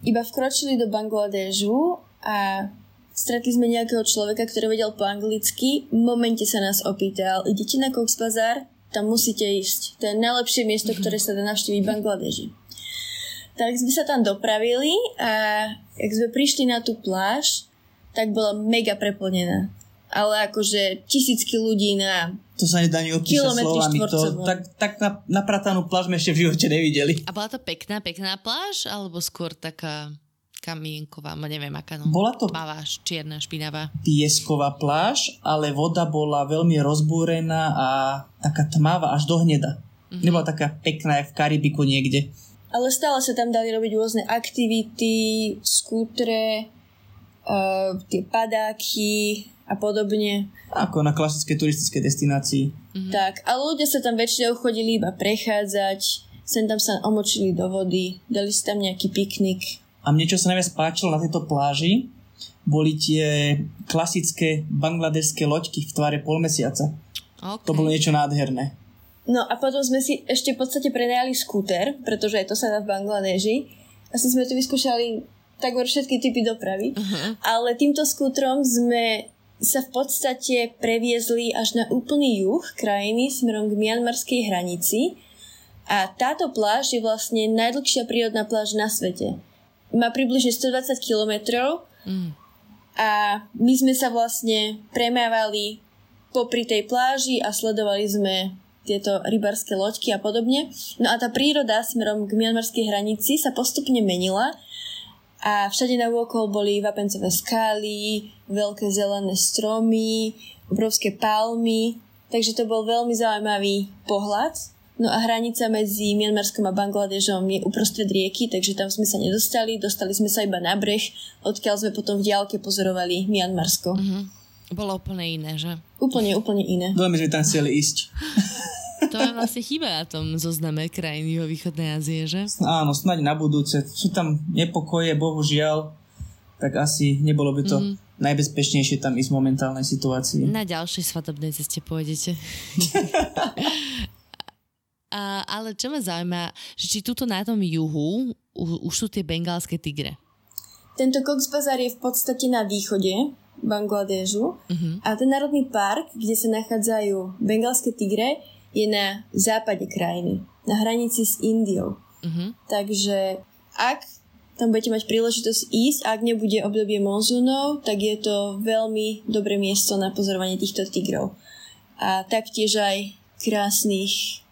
iba vkročili do Bangladežu a stretli sme nejakého človeka, ktorý vedel po anglicky, v momente sa nás opýtal, idete na Cox Bazar? Tam musíte ísť. To je najlepšie miesto, ktoré sa dá navštíviť v Bangladeži. Tak sme sa tam dopravili a ak sme prišli na tú pláž, tak bola mega preplnená. Ale akože tisícky ľudí na To sa nedá ani opísať Kilometry slovami. To, tak, tak na, napratanú pláž sme ešte v živote nevideli. A bola to pekná, pekná pláž, alebo skôr taká kamienková, neviem aká, no. Bola to Tmavá, čierna, špinavá. piesková pláž, ale voda bola veľmi rozbúrená a taká tmavá až do hneda. Mm-hmm. Nebola taká pekná, jak v Karibiku niekde. Ale stále sa tam dali robiť rôzne aktivity, skútre, uh, tie padáky a podobne. Ako na klasické turistické destinácii. Mm-hmm. Tak, a ľudia sa tam väčšinou chodili iba prechádzať, sem tam sa omočili do vody, dali si tam nejaký piknik. A mne, čo sa najviac páčilo na tejto pláži, boli tie klasické bangladeské loďky v tvare polmesiaca. Okay. To bolo niečo nádherné. No a potom sme si ešte v podstate prenajali skúter, pretože aj to sa dá v Bangladeži. Asi sme tu vyskúšali takmer všetky typy dopravy. Uh-huh. Ale týmto skútrom sme sa v podstate previezli až na úplný juh krajiny smerom k mianmarskej hranici. A táto pláž je vlastne najdlhšia prírodná pláž na svete. Má približne 120 kilometrov Mm. a my sme sa vlastne premávali popri tej pláži a sledovali sme tieto rybarské loďky a podobne. No a tá príroda smerom k mianmarskej hranici sa postupne menila a všade na okolo boli vapencové skály, veľké zelené stromy, obrovské palmy, takže to bol veľmi zaujímavý pohľad. No a hranica medzi Mianmarskom a Bangladežom je uprostred rieky, takže tam sme sa nedostali, dostali sme sa iba na breh, odkiaľ sme potom v diálke pozorovali Mianmarsko. Mhm. Bolo úplne iné, že? Úplne, úplne iné. Veľmi sme tam chceli ísť. To vám vlastne chýba na tom zozname krajín východnej Ázie, že? Áno, snáď na budúce. Sú tam nepokoje, bohužiaľ, tak asi nebolo by to mm. najbezpečnejšie tam ísť v momentálnej situácii. Na ďalšej svadobnej ceste pôjdete. A, ale čo ma zaujíma, že či tuto na tom juhu u, už sú tie bengálske tigre. Tento Cox Bazar je v podstate na východe Bangladežu uh-huh. a ten národný park, kde sa nachádzajú bengálske tigre, je na západe krajiny, na hranici s Indiou. Uh-huh. Takže ak tam budete mať príležitosť ísť, ak nebude obdobie monzúnov, tak je to veľmi dobré miesto na pozorovanie týchto tigrov. A taktiež aj krásnych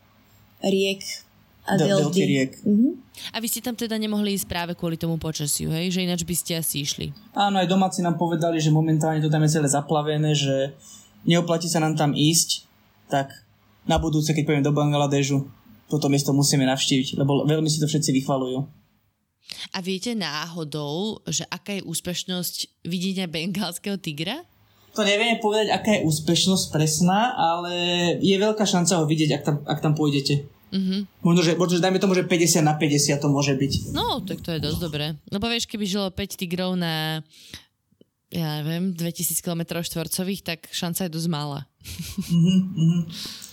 riek a Del- delty delty. riek. Uh-huh. A vy ste tam teda nemohli ísť práve kvôli tomu počasiu, hej? Že ináč by ste asi išli. Áno, aj domáci nám povedali, že momentálne to tam je celé zaplavené, že neoplatí sa nám tam ísť, tak na budúce, keď pôjdeme do Bangladežu, toto miesto musíme navštíviť, lebo veľmi si to všetci vychvalujú. A viete náhodou, že aká je úspešnosť videnia bengálskeho tigra? To nevieme povedať, aká je úspešnosť presná, ale je veľká šanca ho vidieť, ak tam, ak tam pôjdete. Mhm. Možno, že, možno, že dajme tomu, že 50 na 50 to môže byť. No, tak to je dosť dobré. Lebo vieš, keby žilo 5 tigrov na ja neviem, 2000 km štvorcových, tak šanca je dosť malá. Mhm, mhm.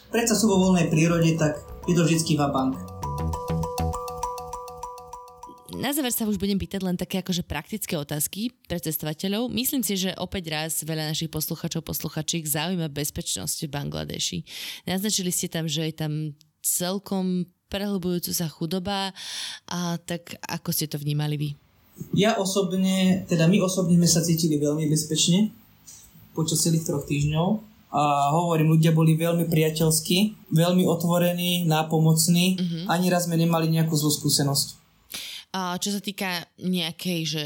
Predsa sú vo voľnej prírode, tak to vždycky vabank. Na záver sa už budem pýtať len také akože praktické otázky pre cestovateľov. Myslím si, že opäť raz veľa našich posluchačov, posluchačiek zaujíma bezpečnosť v Bangladeši. Naznačili ste tam, že je tam celkom prehlbujúca sa chudoba a tak ako ste to vnímali vy? Ja osobne, teda my osobne sme sa cítili veľmi bezpečne počas celých troch týždňov a hovorím, ľudia boli veľmi priateľskí, veľmi otvorení, nápomocní, mm-hmm. ani raz sme nemali nejakú zlú skúsenosť. A čo sa týka nejakej, že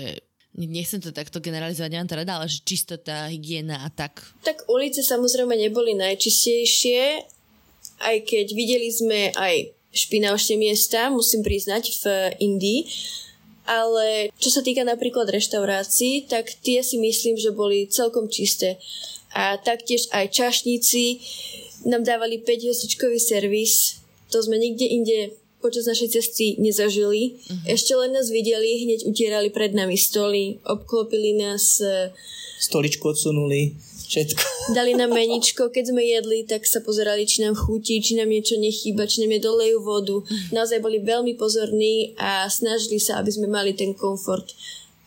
nechcem to takto generalizovať, nemám to rada, ale že čistota, hygiena a tak. Tak ulice samozrejme neboli najčistejšie, aj keď videli sme aj špinavšie miesta, musím priznať, v Indii. Ale čo sa týka napríklad reštaurácií, tak tie si myslím, že boli celkom čisté. A taktiež aj čašníci nám dávali 5 hviezdičkový servis. To sme nikde inde počas našej cesty nezažili. Uh-huh. Ešte len nás videli, hneď utierali pred nami stoly, obklopili nás Stoličku odsunuli, všetko. Dali nám meničko, keď sme jedli, tak sa pozerali, či nám chutí, či nám niečo nechýba, či nám je dolejú vodu. Naozaj boli veľmi pozorní a snažili sa, aby sme mali ten komfort.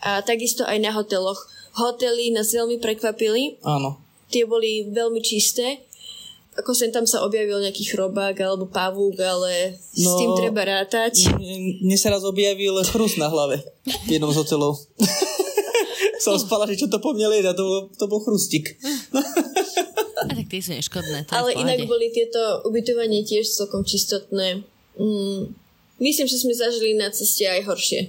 A takisto aj na hoteloch. Hotely nás veľmi prekvapili. Áno. Tie boli veľmi čisté. Ako sem tam sa objavil nejaký chrobák alebo pavúk, ale no, s tým treba rátať. Mne sa raz objavil chrust na hlave v jednom z hotelov. Som spala, že čo to po mne lieta, to bol, to bol chrustik. tie sú neškodné. To Ale inak boli tieto ubytovanie tiež celkom čistotné. Mm, myslím, že sme zažili na ceste aj horšie.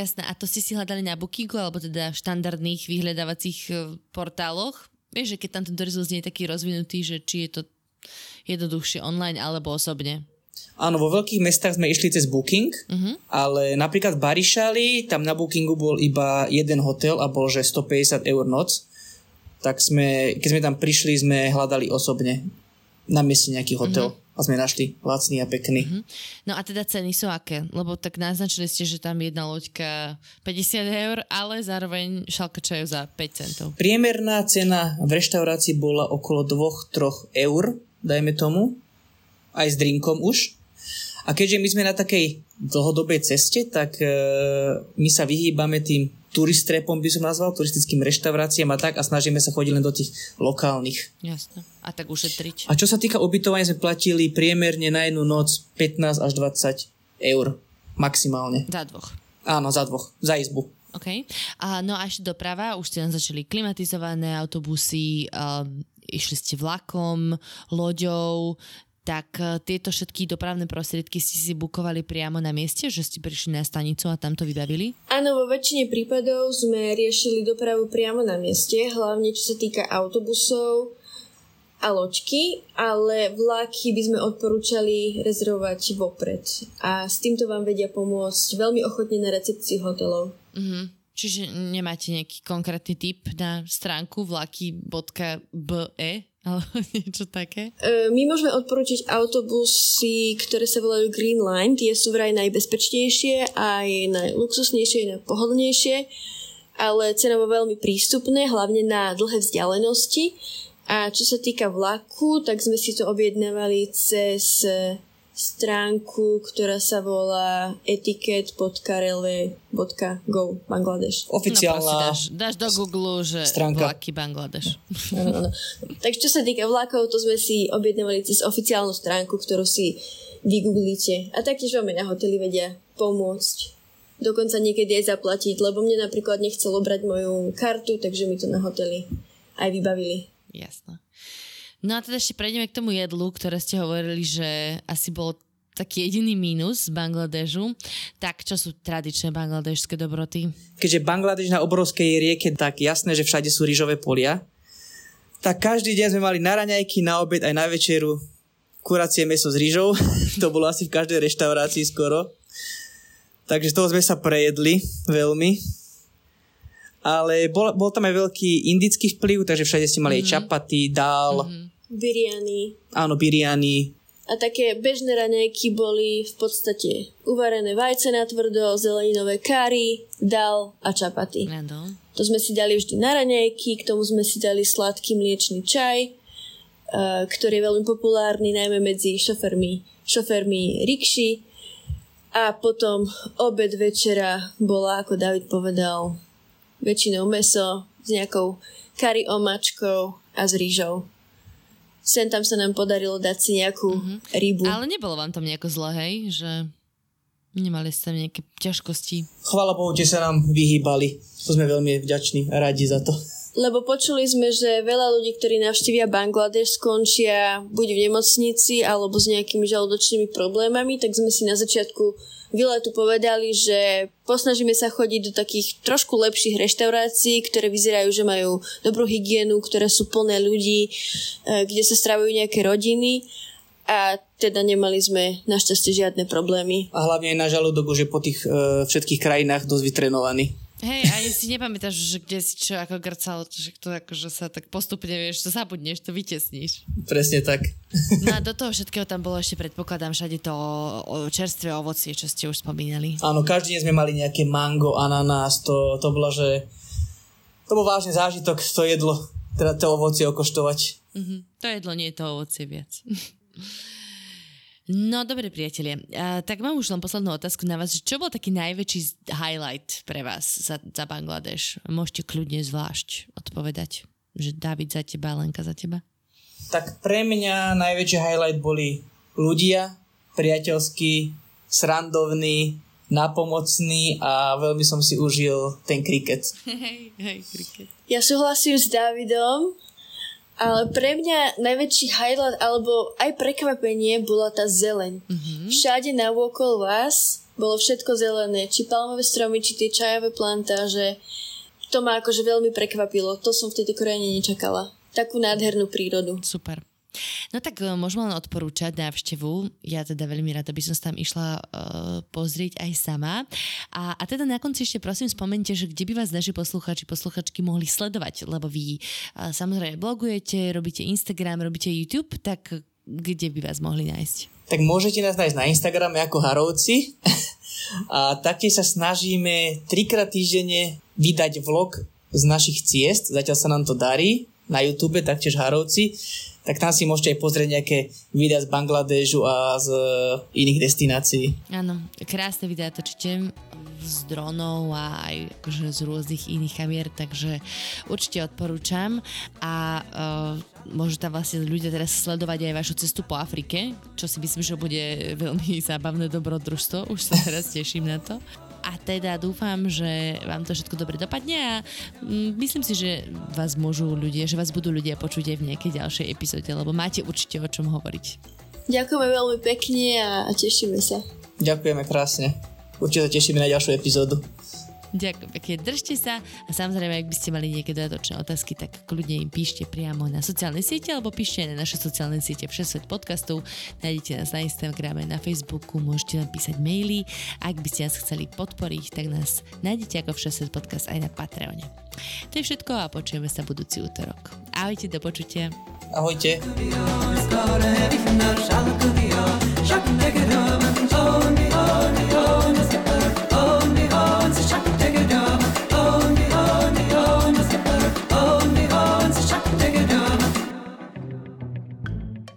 Jasné. A to ste si hľadali na Bookingu, alebo teda v štandardných vyhľadávacích e, portáloch? Vieš, že keď tam ten turizmus nie je taký rozvinutý, že či je to jednoduchšie online alebo osobne. Áno, vo veľkých mestách sme išli cez Booking, uh-huh. ale napríklad v Barišali, tam na Bookingu bol iba jeden hotel a bol, že 150 eur noc. Tak sme, keď sme tam prišli, sme hľadali osobne na mieste nejaký hotel uh-huh. A sme našli lacný a pekný. Uh-huh. No a teda ceny sú aké? Lebo tak naznačili ste, že tam jedna loďka 50 eur, ale zároveň šalka čaju za 5 centov. Priemerná cena v reštaurácii bola okolo 2-3 eur, dajme tomu, aj s drinkom už. A keďže my sme na takej dlhodobej ceste, tak e, my sa vyhýbame tým turistrepom, by som nazval, turistickým reštauráciám a tak a snažíme sa chodiť len do tých lokálnych. Jasné. A tak ušetriť. A čo sa týka ubytovania, sme platili priemerne na jednu noc 15 až 20 eur maximálne. Za dvoch. Áno, za dvoch, za izbu. OK. A, no a ešte doprava, už ste nám začali klimatizované autobusy, um, išli ste vlakom, loďou, tak uh, tieto všetky dopravné prostriedky ste si bukovali priamo na mieste, že ste prišli na stanicu a tam to vybavili? Áno, vo väčšine prípadov sme riešili dopravu priamo na mieste, hlavne čo sa týka autobusov a loďky, ale vlaky by sme odporúčali rezervovať vopred. A s týmto vám vedia pomôcť veľmi ochotne na recepcii hotelov. Mhm. Čiže nemáte nejaký konkrétny typ na stránku vlaky.be alebo niečo také? E, My môžeme odporučiť autobusy, ktoré sa volajú Green Line. Tie sú vraj najbezpečnejšie, aj najluxusnejšie, aj najpohodlnejšie, ale cenovo veľmi prístupné, hlavne na dlhé vzdialenosti. A čo sa týka vlaku, tak sme si to objednávali cez stránku, ktorá sa volá etiket.karelve.go Bangladeš. No Oficiálna... proste dáš, dáš do Google, že stránka. vlaky Bangladeš. Áno, áno. Takže čo sa týka vlakov, to sme si objednávali cez oficiálnu stránku, ktorú si vygooglíte. A taktiež aj na hoteli vedia pomôcť. Dokonca niekedy aj zaplatiť, lebo mne napríklad nechcelo brať moju kartu, takže mi to na hoteli aj vybavili. Jasné. No a teda ešte prejdeme k tomu jedlu, ktoré ste hovorili, že asi bol taký jediný mínus z Bangladežu. Tak čo sú tradičné bangladežské dobroty? Keďže Bangladeš na obrovskej rieke, tak jasné, že všade sú rýžové polia. Tak každý deň sme mali na raňajky, na obed aj na večeru kuracie meso s rýžou. to bolo asi v každej reštaurácii skoro. Takže toho sme sa prejedli veľmi. Ale bol, bol tam aj veľký indický vplyv, takže všade ste mali mm-hmm. aj čapaty, dál, mm-hmm. Biryani. áno, biryani, A také bežné raňajky boli v podstate uvarené vajce na tvrdo, zeleninové kary, dal a čapaty. Áno. To sme si dali vždy na raňajky, k tomu sme si dali sladký mliečný čaj, eh, ktorý je veľmi populárny najmä medzi šofermi, šofermi rikši. A potom obed večera bola, ako David povedal, väčšinou meso s nejakou kari omačkou a s rýžou. Sem tam sa nám podarilo dať si nejakú mm-hmm. rybu. Ale nebolo vám tam nejako zle, hej? Že nemali ste tam nejaké ťažkosti. Chvala Bohu, že sa nám vyhýbali. To sme veľmi vďační a radi za to. Lebo počuli sme, že veľa ľudí, ktorí navštívia Bangladeš, skončia buď v nemocnici alebo s nejakými žalúdočnými problémami, tak sme si na začiatku výletu povedali, že posnažíme sa chodiť do takých trošku lepších reštaurácií, ktoré vyzerajú, že majú dobrú hygienu, ktoré sú plné ľudí, eh, kde sa stravujú nejaké rodiny a teda nemali sme našťastie žiadne problémy. A hlavne aj na žalúdok už je po tých e, všetkých krajinách dosť vytrenovaný. Hej, ani si nepamätáš, že kde si čo ako grcal, že to akože sa tak postupne vieš, to zabudneš, to vytesníš. Presne tak. No a do toho všetkého tam bolo ešte, predpokladám, všade to o- čerstvé ovocie, čo ste už spomínali. Áno, každý deň sme mali nejaké mango, ananás, to, to bolo, že to bol vážny zážitok, to jedlo, teda to ovocie okoštovať. Mhm. To jedlo nie je to ovocie viac. No, dobre, priatelia. A, tak mám už len poslednú otázku na vás. že Čo bol taký najväčší highlight pre vás za, za Bangladeš? Môžete kľudne zvlášť odpovedať. Že David za teba, Lenka za teba. Tak pre mňa najväčší highlight boli ľudia, priateľskí, srandovní, napomocní a veľmi som si užil ten kriket. Hej, hej, kriket. Ja súhlasím s Davidom Ale pre mňa najväčší highlight alebo aj prekvapenie bola tá zeleň. Mm-hmm. Všade na okolo vás bolo všetko zelené, či palmové stromy, či tie čajové plantáže. To ma akože veľmi prekvapilo. To som v tejto krajine nečakala. Takú nádhernú prírodu. Super. No tak uh, môžem len odporúčať návštevu. Ja teda veľmi rada by som sa tam išla uh, pozrieť aj sama. A, a teda na konci ešte prosím spomente, že kde by vás naši posluchači, posluchačky mohli sledovať, lebo vy uh, samozrejme blogujete, robíte Instagram, robíte YouTube, tak kde by vás mohli nájsť? Tak môžete nás nájsť na Instagrame ako Harovci a taktiež sa snažíme trikrát týždenne vydať vlog z našich ciest, zatiaľ sa nám to darí na YouTube, taktiež Harovci tak tam si môžete aj pozrieť nejaké videá z Bangladežu a z iných destinácií. Áno, krásne videá točíte z dronov a aj akože z rôznych iných kamier, takže určite odporúčam. A uh, môžu tam vlastne ľudia teraz sledovať aj vašu cestu po Afrike, čo si myslím, že bude veľmi zábavné dobrodružstvo, už sa teraz teším na to a teda dúfam, že vám to všetko dobre dopadne a mm, myslím si, že vás môžu ľudia, že vás budú ľudia počuť aj v nejakej ďalšej epizóde, lebo máte určite o čom hovoriť. Ďakujeme veľmi pekne a tešíme sa. Ďakujeme krásne. Určite sa tešíme na ďalšiu epizódu. Ďakujem pekne, držte sa a samozrejme, ak by ste mali nejaké dodatočné otázky, tak kľudne im píšte priamo na sociálne siete alebo píšte na naše sociálne siete Všesvet podcastov. Nájdete nás na Instagrame, na Facebooku, môžete nám písať maily. Ak by ste nás chceli podporiť, tak nás nájdete ako Všesvet podcast aj na Patreone. To je všetko a počujeme sa budúci útorok. Ahojte, do počutia. Ahojte.